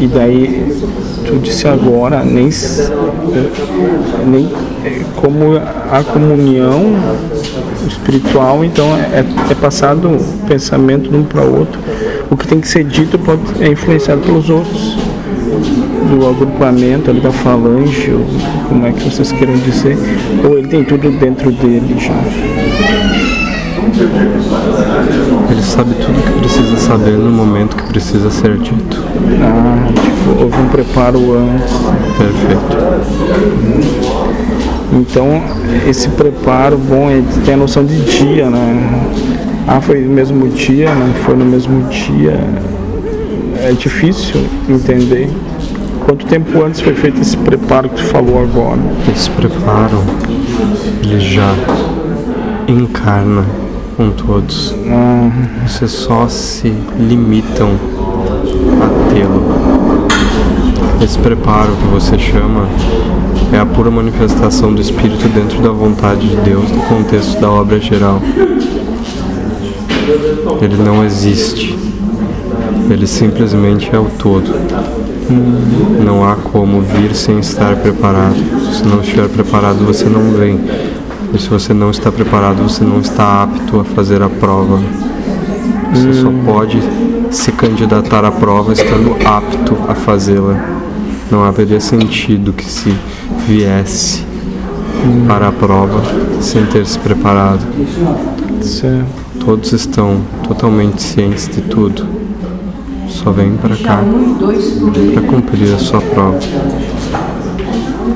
E daí tu disse agora, nem, nem como a comunhão espiritual, então é, é passado o pensamento de um para outro. O que tem que ser dito pode, é influenciado pelos outros. Do agrupamento ali da falange, ou como é que vocês queiram dizer, ou ele tem tudo dentro dele já. Ele sabe tudo que precisa saber no momento que precisa ser dito. Ah, tipo, houve um preparo antes. Perfeito. Então, esse preparo, bom, ele tem a noção de dia, né? Ah, foi no mesmo dia, não foi no mesmo dia. É difícil entender. Quanto tempo antes foi feito esse preparo que tu falou agora? Esse preparo, ele já encarna com todos. Vocês só se limitam a tê-lo. Esse preparo que você chama é a pura manifestação do Espírito dentro da vontade de Deus no contexto da obra geral. Ele não existe. Ele simplesmente é o todo. Não há como vir sem estar preparado. Se não estiver preparado, você não vem. E se você não está preparado, você não está apto a fazer a prova. Você só pode se candidatar à prova estando apto a fazê-la. Não haveria sentido que se viesse para a prova sem ter se preparado. certo. Todos estão totalmente cientes de tudo. Só vêm para cá para cumprir a sua prova.